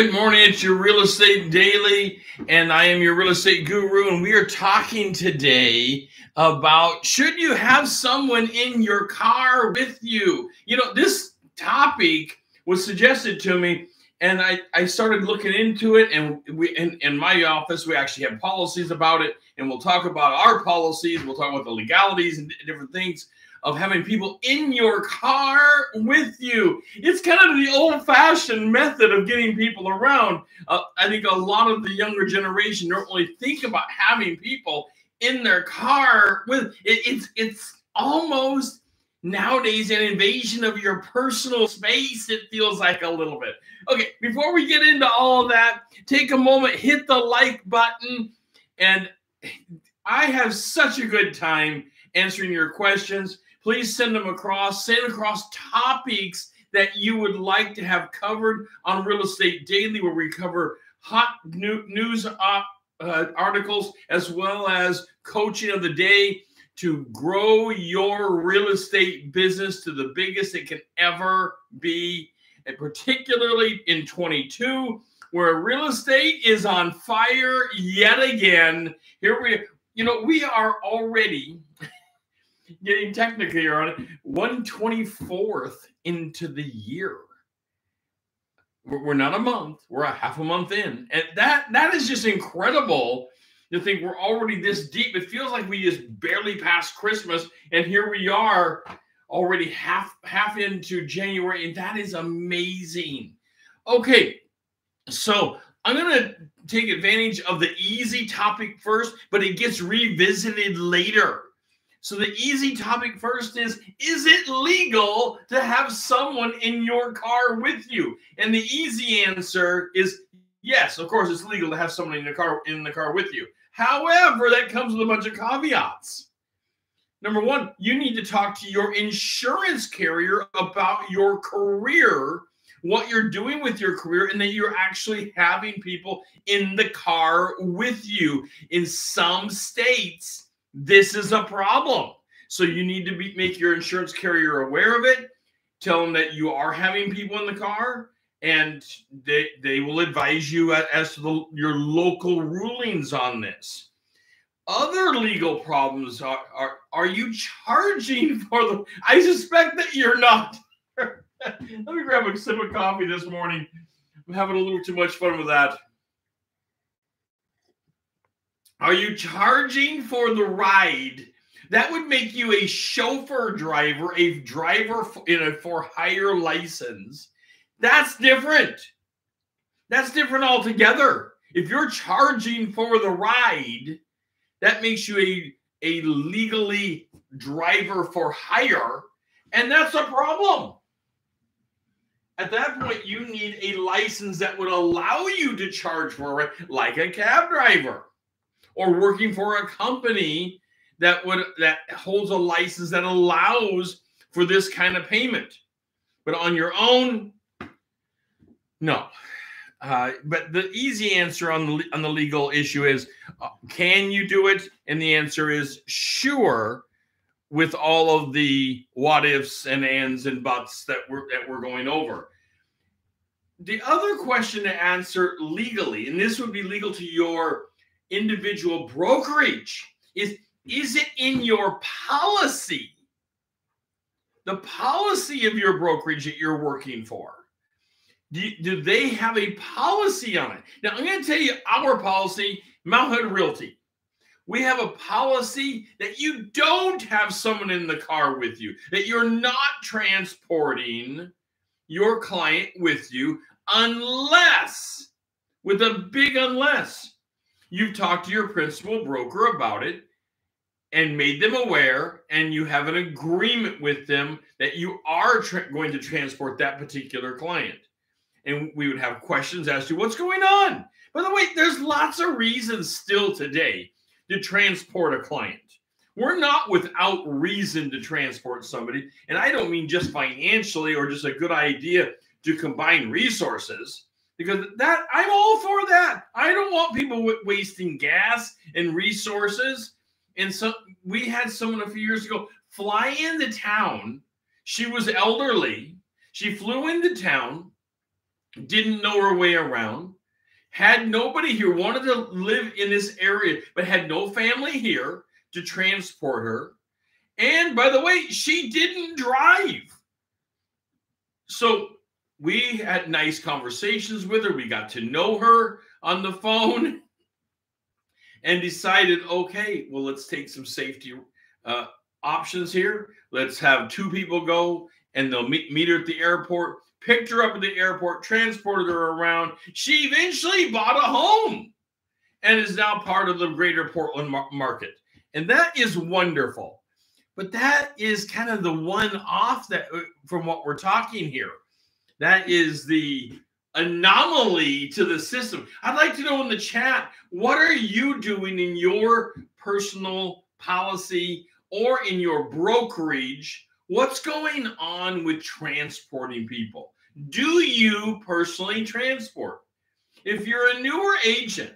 Good morning. It's your Real Estate Daily, and I am your real estate guru. And we are talking today about should you have someone in your car with you? You know, this topic was suggested to me, and I, I started looking into it. And we in, in my office, we actually have policies about it, and we'll talk about our policies. We'll talk about the legalities and different things of having people in your car with you. It's kind of the old fashioned method of getting people around. Uh, I think a lot of the younger generation don't really think about having people in their car with it, it's it's almost nowadays an invasion of your personal space it feels like a little bit okay before we get into all that take a moment hit the like button and i have such a good time answering your questions please send them across. Send across topics that you would like to have covered on Real Estate Daily, where we cover hot new, news uh, uh, articles as well as coaching of the day to grow your real estate business to the biggest it can ever be, and particularly in 22, where real estate is on fire yet again. Here we, you know, we are already getting technically on it. 124th into the year. We're not a month, we're a half a month in. And that that is just incredible to think we're already this deep. It feels like we just barely passed Christmas, and here we are already half half into January, and that is amazing. Okay, so I'm gonna take advantage of the easy topic first, but it gets revisited later. So the easy topic first is is it legal to have someone in your car with you? And the easy answer is yes, of course it's legal to have someone in the car in the car with you. However, that comes with a bunch of caveats. Number 1, you need to talk to your insurance carrier about your career, what you're doing with your career and that you're actually having people in the car with you. In some states, this is a problem. So you need to be, make your insurance carrier aware of it. Tell them that you are having people in the car, and they they will advise you as to the, your local rulings on this. Other legal problems are, are are you charging for the? I suspect that you're not. Let me grab a sip of coffee this morning. I'm having a little too much fun with that. Are you charging for the ride? That would make you a chauffeur driver, a driver in a for hire license. That's different. That's different altogether. If you're charging for the ride, that makes you a, a legally driver for hire, and that's a problem. At that point, you need a license that would allow you to charge for it, like a cab driver or working for a company that would that holds a license that allows for this kind of payment. But on your own, no. Uh, but the easy answer on the on the legal issue is, uh, can you do it? And the answer is sure, with all of the what ifs and ands and buts that we're that we're going over. The other question to answer legally, and this would be legal to your individual brokerage is is it in your policy the policy of your brokerage that you're working for? Do, do they have a policy on it? Now i'm going to tell you our policy mount hood realty we have a policy that you don't have someone in the car with you that you're not transporting your client with you unless with a big unless You've talked to your principal broker about it and made them aware, and you have an agreement with them that you are tra- going to transport that particular client. And we would have questions as to what's going on. By the way, there's lots of reasons still today to transport a client. We're not without reason to transport somebody. And I don't mean just financially or just a good idea to combine resources because that I'm all for that. I don't want people wasting gas and resources. And so we had someone a few years ago fly into town. She was elderly. She flew into town didn't know her way around, had nobody here, wanted to live in this area, but had no family here to transport her. And by the way, she didn't drive. So we had nice conversations with her. We got to know her on the phone and decided okay, well, let's take some safety uh, options here. Let's have two people go and they'll meet, meet her at the airport, picked her up at the airport, transported her around. She eventually bought a home and is now part of the greater Portland mar- market. And that is wonderful. But that is kind of the one off that uh, from what we're talking here. That is the anomaly to the system. I'd like to know in the chat what are you doing in your personal policy or in your brokerage? What's going on with transporting people? Do you personally transport? If you're a newer agent,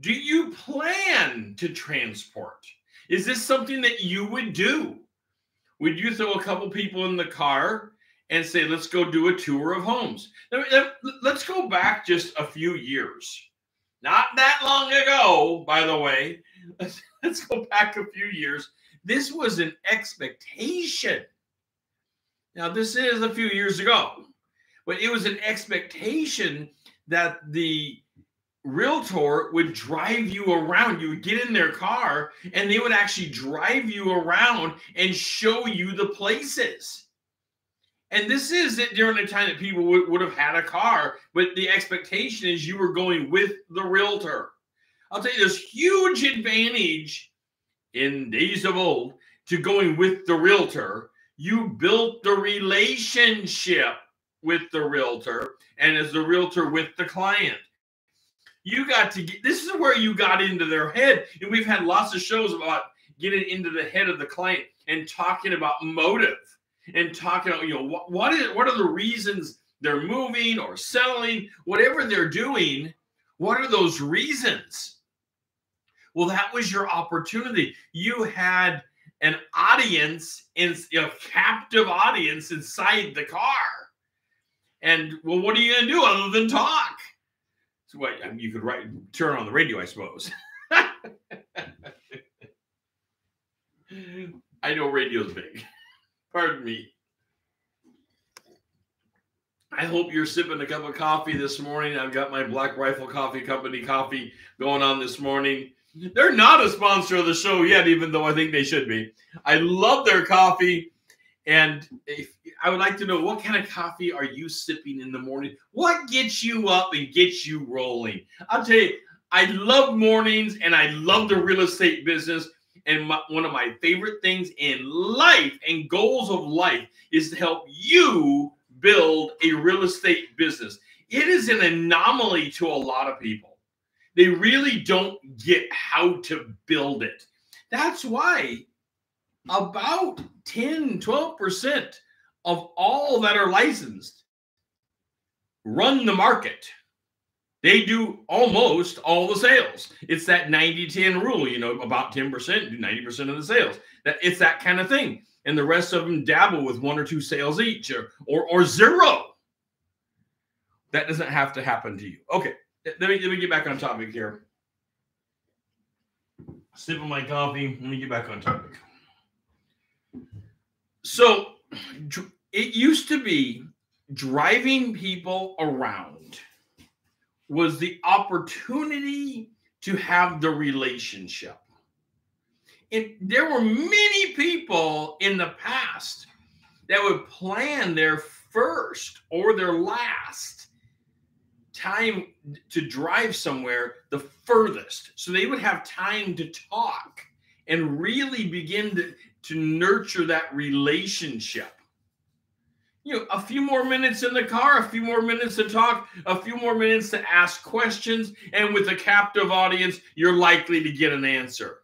do you plan to transport? Is this something that you would do? Would you throw a couple people in the car and say, let's go do a tour of homes? Let's go back just a few years. Not that long ago, by the way. Let's, go back a few years. This was an expectation. Now, this is a few years ago, but it was an expectation that the realtor would drive you around. You would get in their car and they would actually drive you around and show you the places. And this is it during the time that people would, would have had a car, but the expectation is you were going with the realtor. I'll tell you this huge advantage in days of old to going with the realtor. You built the relationship with the realtor and as the realtor with the client. You got to get this is where you got into their head. And we've had lots of shows about getting into the head of the client and talking about motive and talking about you know what, what is what are the reasons they're moving or selling? Whatever they're doing what are those reasons well that was your opportunity you had an audience in a captive audience inside the car and well what are you going to do other than talk so what I mean, you could write turn on the radio, I suppose. I know radio's big. Pardon me. I hope you're sipping a cup of coffee this morning. I've got my Black Rifle Coffee Company coffee going on this morning. They're not a sponsor of the show yet, even though I think they should be. I love their coffee. And if, I would like to know what kind of coffee are you sipping in the morning? What gets you up and gets you rolling? I'll tell you, I love mornings and I love the real estate business. And my, one of my favorite things in life and goals of life is to help you build a real estate business. It is an anomaly to a lot of people. They really don't get how to build it. That's why about 10, 12% of all that are licensed run the market. They do almost all the sales. It's that 90 10 rule, you know, about 10% do 90% of the sales. That it's that kind of thing. And the rest of them dabble with one or two sales each or or, or zero. That doesn't have to happen to you. Okay. Let me let me get back on topic here. Mm-hmm. Sipping my coffee. Let me get back on topic. So it used to be driving people around was the opportunity to have the relationship. And there were many people in the past that would plan their first or their last time to drive somewhere the furthest. So they would have time to talk and really begin to, to nurture that relationship. You know, a few more minutes in the car, a few more minutes to talk, a few more minutes to ask questions, and with a captive audience, you're likely to get an answer.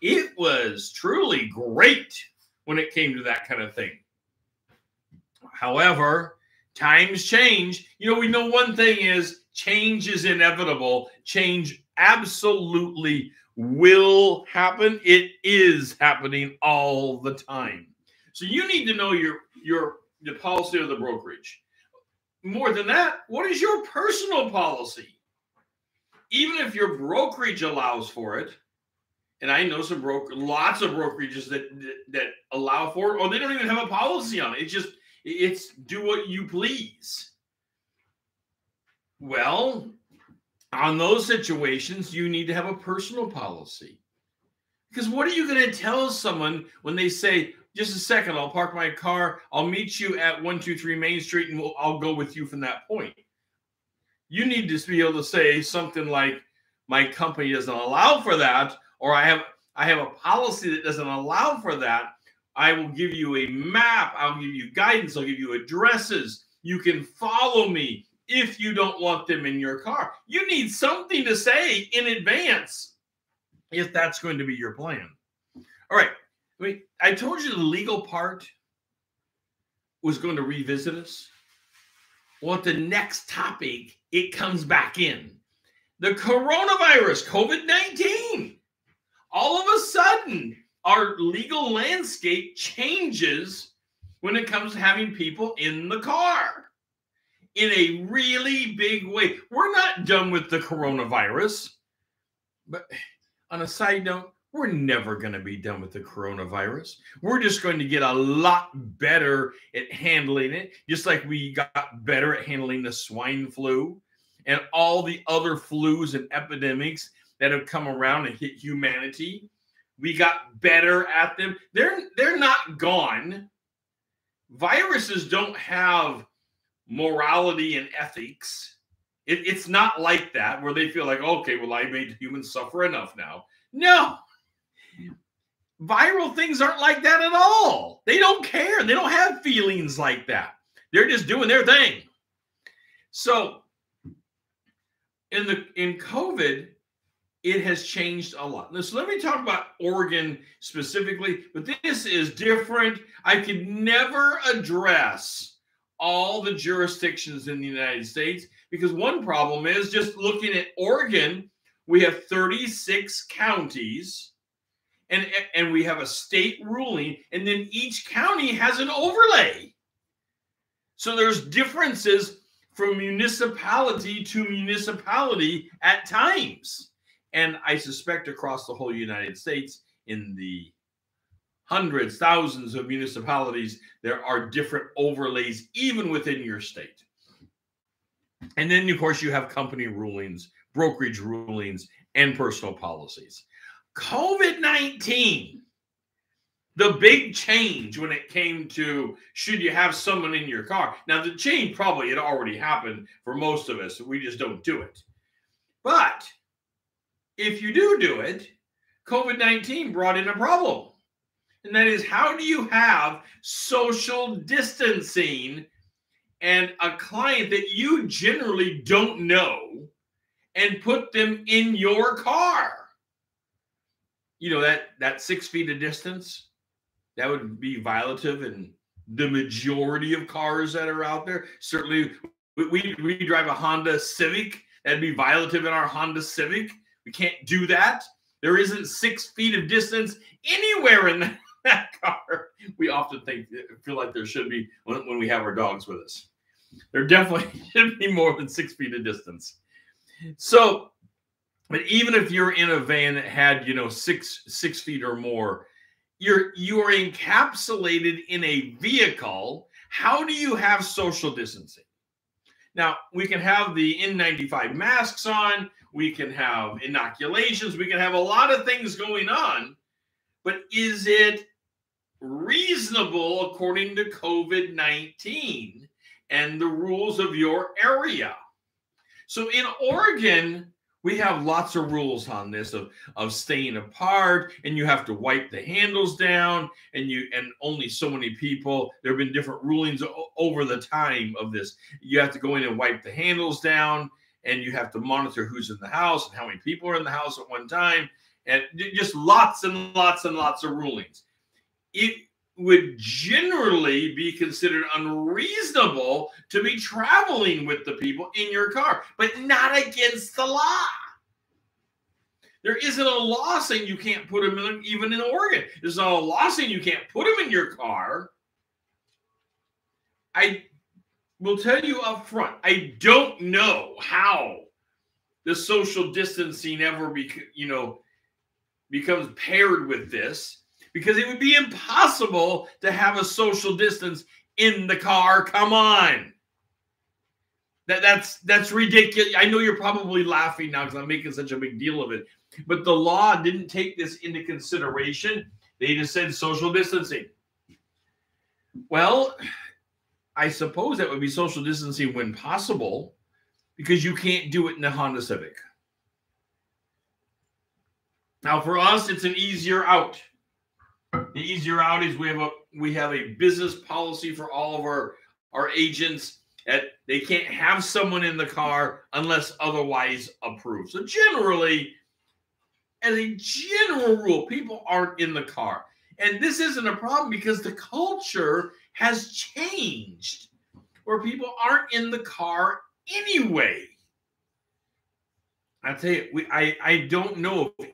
It was truly great when it came to that kind of thing. However, times change. You know, we know one thing is change is inevitable. Change absolutely will happen. It is happening all the time. So you need to know your your the policy of the brokerage. more than that, what is your personal policy? Even if your brokerage allows for it, and I know some broker, lots of brokerages that, that allow for it, or they don't even have a policy on it. It's just it's do what you please. Well, on those situations, you need to have a personal policy. Because what are you going to tell someone when they say, just a second, I'll park my car, I'll meet you at 123 Main Street, and we'll, I'll go with you from that point? You need to be able to say something like, my company doesn't allow for that, or I have I have a policy that doesn't allow for that. I will give you a map, I'll give you guidance, I'll give you addresses. You can follow me if you don't want them in your car. You need something to say in advance if that's going to be your plan. All right. I mean, I told you the legal part was going to revisit us. Well, the next topic, it comes back in. The coronavirus, COVID 19. All of a sudden, our legal landscape changes when it comes to having people in the car in a really big way. We're not done with the coronavirus. But on a side note, we're never going to be done with the coronavirus. We're just going to get a lot better at handling it, just like we got better at handling the swine flu and all the other flus and epidemics that have come around and hit humanity. We got better at them. They're they're not gone. Viruses don't have morality and ethics. It, it's not like that where they feel like, okay, well, I made humans suffer enough now. No. Viral things aren't like that at all. They don't care. They don't have feelings like that. They're just doing their thing. So in the in COVID, it has changed a lot. So let me talk about Oregon specifically, but this is different. I could never address all the jurisdictions in the United States because one problem is just looking at Oregon, we have 36 counties and and we have a state ruling and then each county has an overlay. So there's differences from municipality to municipality at times. And I suspect across the whole United States in the hundreds, thousands of municipalities, there are different overlays even within your state. And then, of course, you have company rulings, brokerage rulings, and personal policies. COVID 19, the big change when it came to should you have someone in your car. Now, the change probably had already happened for most of us. We just don't do it. But if you do do it, COVID 19 brought in a problem and that is how do you have social distancing and a client that you generally don't know and put them in your car? You know, that that six feet of distance, that would be violative in the majority of cars that are out there. Certainly, we, we, we drive a Honda Civic. That'd be violative in our Honda Civic. We can't do that. There isn't six feet of distance anywhere in that car, we often think feel like there should be when, when we have our dogs with us. There definitely should be more than six feet of distance. So, but even if you're in a van that had you know six six feet or more, you're you are encapsulated in a vehicle. How do you have social distancing? Now we can have the N95 masks on. We can have inoculations. We can have a lot of things going on. But is it reasonable according to COVID 19 and the rules of your area. So in Oregon, we have lots of rules on this of, of staying apart and you have to wipe the handles down and you and only so many people there have been different rulings over the time of this you have to go in and wipe the handles down and you have to monitor who's in the house and how many people are in the house at one time and just lots and lots and lots of rulings it would generally be considered unreasonable to be traveling with the people in your car, but not against the law. There isn't a law saying you can't put them in, even in Oregon. There's not a law saying you can't put them in your car. I will tell you up front, I don't know how the social distancing ever be, you know, becomes paired with this because it would be impossible to have a social distance in the car. Come on. That, that's that's ridiculous. I know you're probably laughing now because I'm making such a big deal of it. But the law didn't take this into consideration. They just said social distancing. Well, I suppose that would be social distancing when possible because you can't do it in a Honda Civic. Now, for us, it's an easier out. The easier out is we have a we have a business policy for all of our our agents that they can't have someone in the car unless otherwise approved. So generally, as a general rule, people aren't in the car. And this isn't a problem because the culture has changed where people aren't in the car anyway. I tell you, we I, I don't know of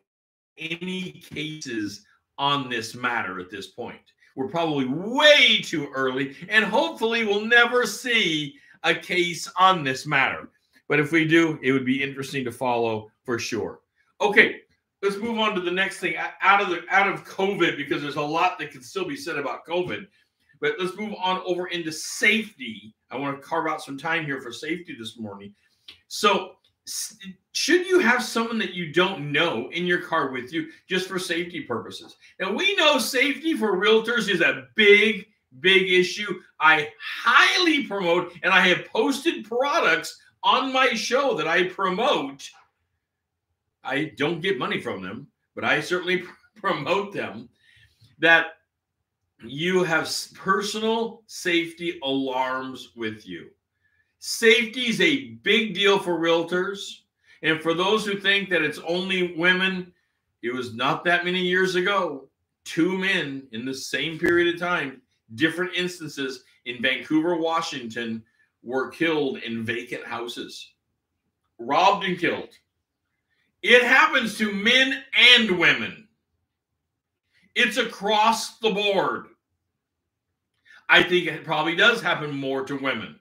any cases on this matter at this point. We're probably way too early, and hopefully we'll never see a case on this matter. But if we do, it would be interesting to follow for sure. Okay, let's move on to the next thing out of the out of COVID because there's a lot that can still be said about COVID. But let's move on over into safety. I want to carve out some time here for safety this morning. So, should you have someone that you don't know in your car with you just for safety purposes? Now, we know safety for realtors is a big, big issue. I highly promote, and I have posted products on my show that I promote I don't get money from them, but I certainly promote them that you have personal safety alarms with you. Safety is a big deal for realtors. And for those who think that it's only women, it was not that many years ago. Two men in the same period of time, different instances in Vancouver, Washington, were killed in vacant houses, robbed and killed. It happens to men and women. It's across the board. I think it probably does happen more to women.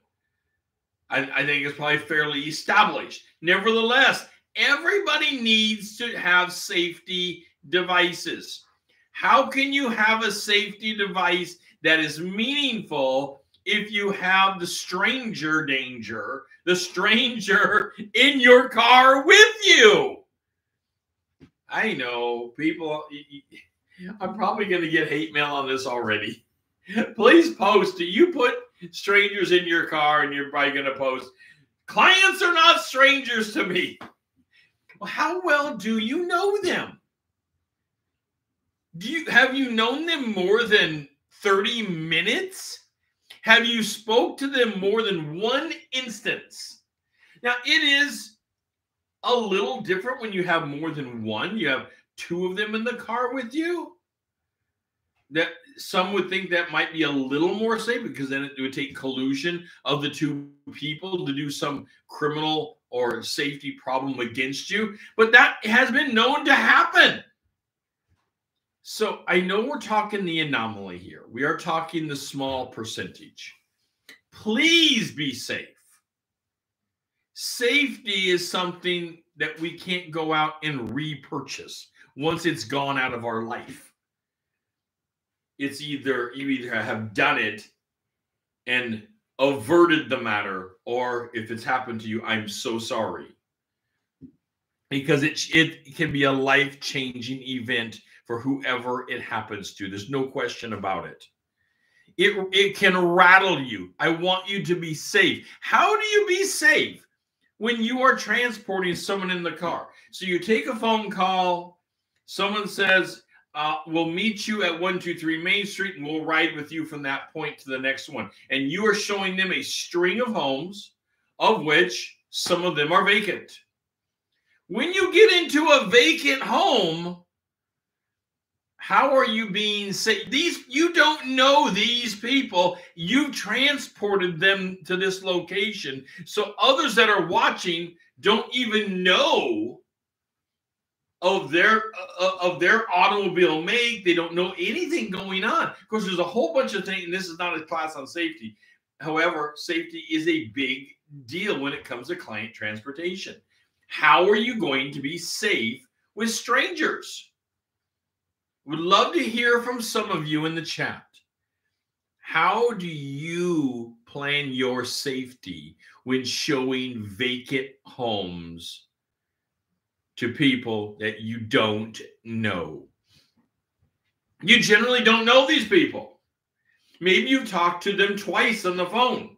I, I, think it's probably fairly established. Nevertheless, everybody needs to have safety devices. How can you have a safety device that is meaningful if you have the stranger danger, the stranger in your car with you? I know people. I'm probably going to get hate mail on this already. Please post. Do you put strangers in your car and you're probably going to post, clients are not strangers to me? Well, how well do you know them? Do you have you known them more than 30 minutes? Have you spoke to them more than one instance? Now it is a little different when you have more than one. You have two of them in the car with you. That some would think that might be a little more safe because then it would take collusion of the two people to do some criminal or safety problem against you. But that has been known to happen. So I know we're talking the anomaly here. We are talking the small percentage. Please be safe safety is something that we can't go out and repurchase once it's gone out of our life. It's either you either have done it and averted the matter, or if it's happened to you, I'm so sorry. Because it, it can be a life changing event for whoever it happens to. There's no question about it. It, it can rattle you. I want you to be safe. How do you be safe? when you are transporting someone in the car. So you take a phone call, someone says, uh, We'll meet you at 123 Main Street and we'll ride with you from that point to the next one. And you are showing them a string of homes, of which some of them are vacant. When you get into a vacant home, how are you being saved? These you don't know these people. You've transported them to this location. So others that are watching don't even know of their uh, of their automobile make. They don't know anything going on. Of course, there's a whole bunch of things, and this is not a class on safety. however, safety is a big deal when it comes to client transportation. How are you going to be safe with strangers? Would love to hear from some of you in the chat. How do you plan your safety when showing vacant homes to people that you don't know? You generally don't know these people. Maybe you've talked to them twice on the phone.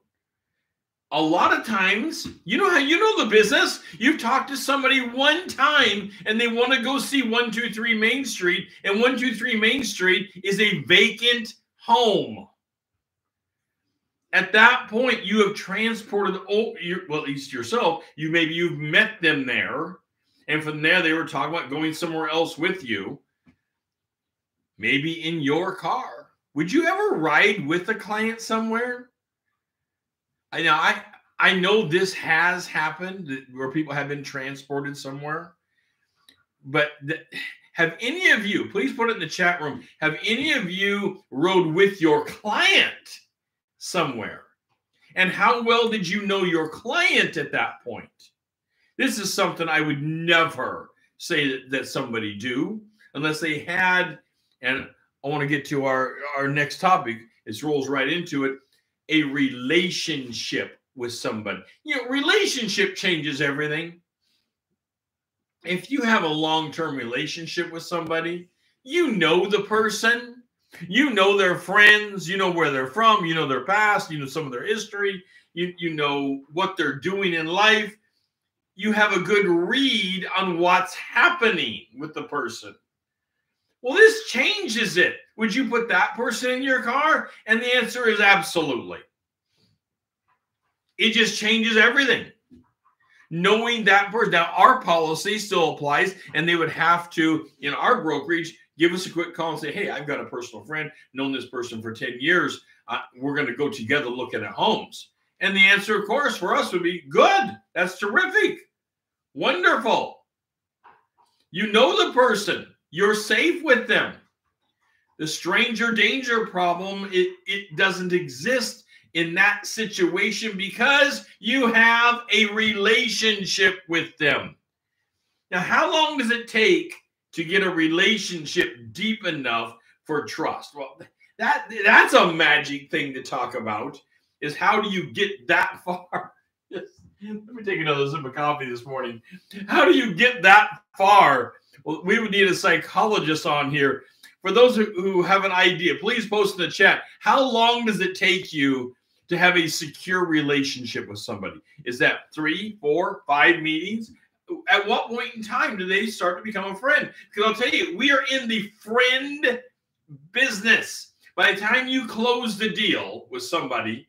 A lot of times, you know how you know the business. You've talked to somebody one time and they want to go see 123 Main Street, and 123 Main Street is a vacant home. At that point, you have transported, well, at least yourself, you maybe you've met them there. And from there, they were talking about going somewhere else with you maybe in your car. Would you ever ride with a client somewhere? I know I I know this has happened where people have been transported somewhere. But have any of you, please put it in the chat room, have any of you rode with your client somewhere? And how well did you know your client at that point? This is something I would never say that, that somebody do unless they had and I want to get to our, our next topic. It rolls right into it. A relationship with somebody. You know, relationship changes everything. If you have a long term relationship with somebody, you know the person, you know their friends, you know where they're from, you know their past, you know some of their history, you, you know what they're doing in life. You have a good read on what's happening with the person. Well, this changes it. Would you put that person in your car? And the answer is absolutely. It just changes everything. Knowing that person. Now, our policy still applies, and they would have to, in our brokerage, give us a quick call and say, Hey, I've got a personal friend, known this person for 10 years. Uh, we're going to go together looking at homes. And the answer, of course, for us would be good. That's terrific. Wonderful. You know the person. You're safe with them. The stranger danger problem, it, it doesn't exist in that situation because you have a relationship with them. Now, how long does it take to get a relationship deep enough for trust? Well, that that's a magic thing to talk about. Is how do you get that far? Let me take another sip of coffee this morning. How do you get that far well, we would need a psychologist on here. For those who, who have an idea, please post in the chat. How long does it take you to have a secure relationship with somebody? Is that three, four, five meetings? At what point in time do they start to become a friend? Because I'll tell you, we are in the friend business. By the time you close the deal with somebody,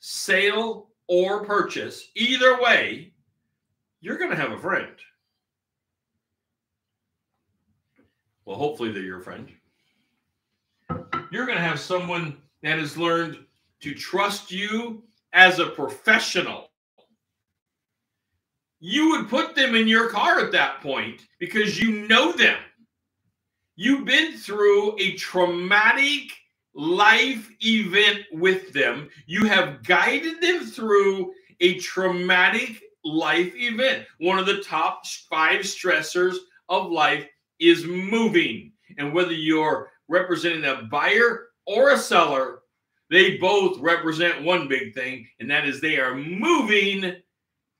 sale or purchase, either way, you're going to have a friend. Well, hopefully they're your friend. You're going to have someone that has learned to trust you as a professional. You would put them in your car at that point because you know them. You've been through a traumatic life event with them. You have guided them through a traumatic life event. One of the top five stressors of life is moving. And whether you're representing a buyer or a seller, they both represent one big thing, and that is they are moving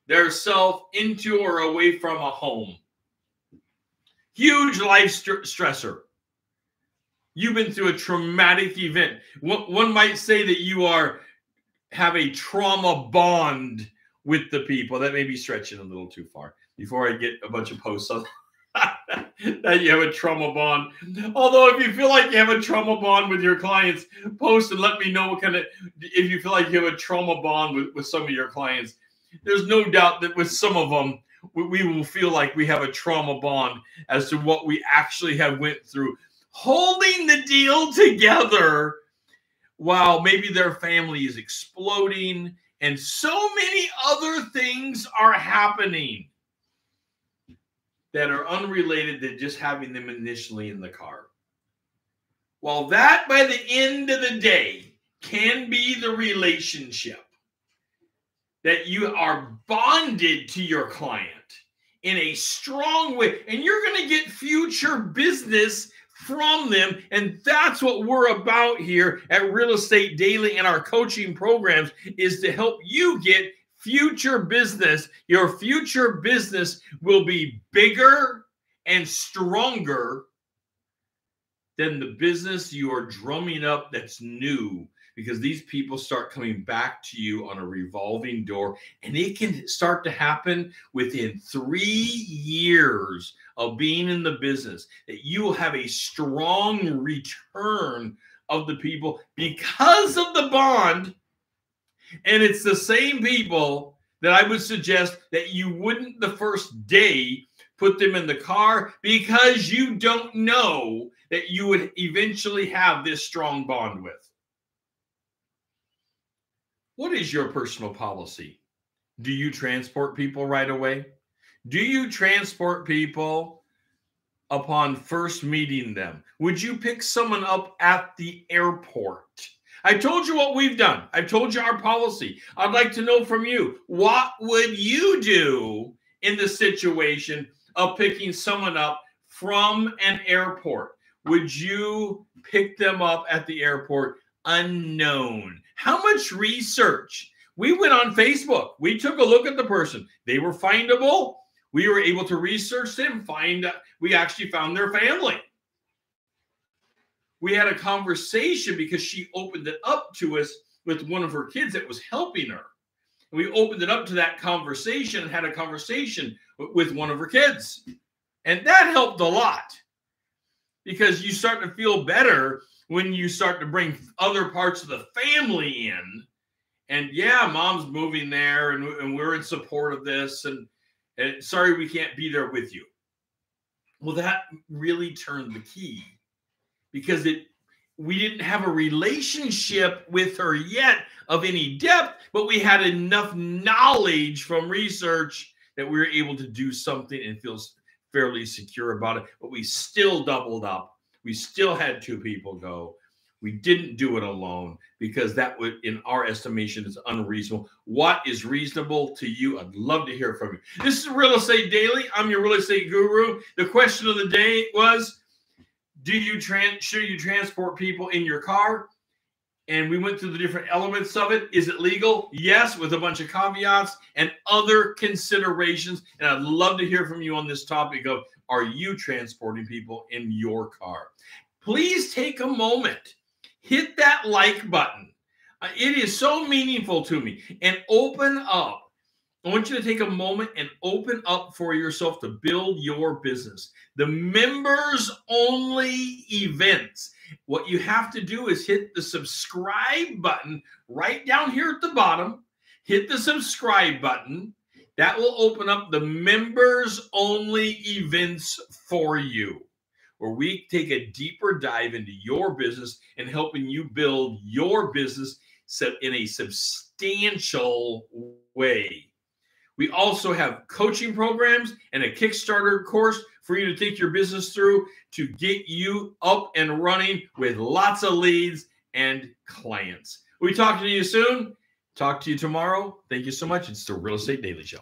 their self into or away from a home. Huge life st- stressor. You've been through a traumatic event. One, might say that you are have a trauma bond with the people. That may be stretching a little too far. Before I get a bunch of posts on that you have a trauma bond. Although, if you feel like you have a trauma bond with your clients, post and let me know what kind of, if you feel like you have a trauma bond with, with some of your clients. There's no doubt that with some of them, we, we will feel like we have a trauma bond as to what we actually have went through. Holding the deal together while maybe their family is exploding and so many other things are happening that are unrelated to just having them initially in the car. Well, that by the end of the day can be the relationship that you are bonded to your client in a strong way, and you're going to get future business from them. And that's what we're about here at Real Estate Daily and our coaching programs is to help you get future business. Your future business will be bigger and stronger than the business you are drumming up that's new because these people start coming back to you on a revolving door and it can start to happen within three years of being in the business that you will have a strong return of the people because of the bond and it's the same people that i would suggest that you wouldn't the first day put them in the car because you don't know that you would eventually have this strong bond with what is your personal policy? Do you transport people right away? Do you transport people upon first meeting them? Would you pick someone up at the airport? I told you what we've done. I've told you our policy. I'd like to know from you what would you do in the situation of picking someone up from an airport? Would you pick them up at the airport unknown. How much research? We went on Facebook. We took a look at the person. They were findable. We were able to research them, find we actually found their family. We had a conversation because she opened it up to us with one of her kids that was helping her. we opened it up to that conversation and had a conversation with one of her kids. And that helped a lot because you start to feel better when you start to bring other parts of the family in and yeah mom's moving there and, and we're in support of this and, and sorry we can't be there with you. Well that really turned the key because it we didn't have a relationship with her yet of any depth but we had enough knowledge from research that we were able to do something and feel fairly secure about it. But we still doubled up. We still had two people go. We didn't do it alone because that would, in our estimation, is unreasonable. What is reasonable to you? I'd love to hear from you. This is Real Estate Daily. I'm your real estate guru. The question of the day was: Do you trans? Should you transport people in your car? And we went through the different elements of it. Is it legal? Yes, with a bunch of caveats and other considerations. And I'd love to hear from you on this topic of are you transporting people in your car? Please take a moment, hit that like button. Uh, it is so meaningful to me. And open up. I want you to take a moment and open up for yourself to build your business. The members only events. What you have to do is hit the subscribe button right down here at the bottom. Hit the subscribe button that will open up the members only events for you, where we take a deeper dive into your business and helping you build your business in a substantial way. We also have coaching programs and a Kickstarter course for you to take your business through to get you up and running with lots of leads and clients. We talk to you soon. Talk to you tomorrow. Thank you so much. It's the Real Estate Daily Show.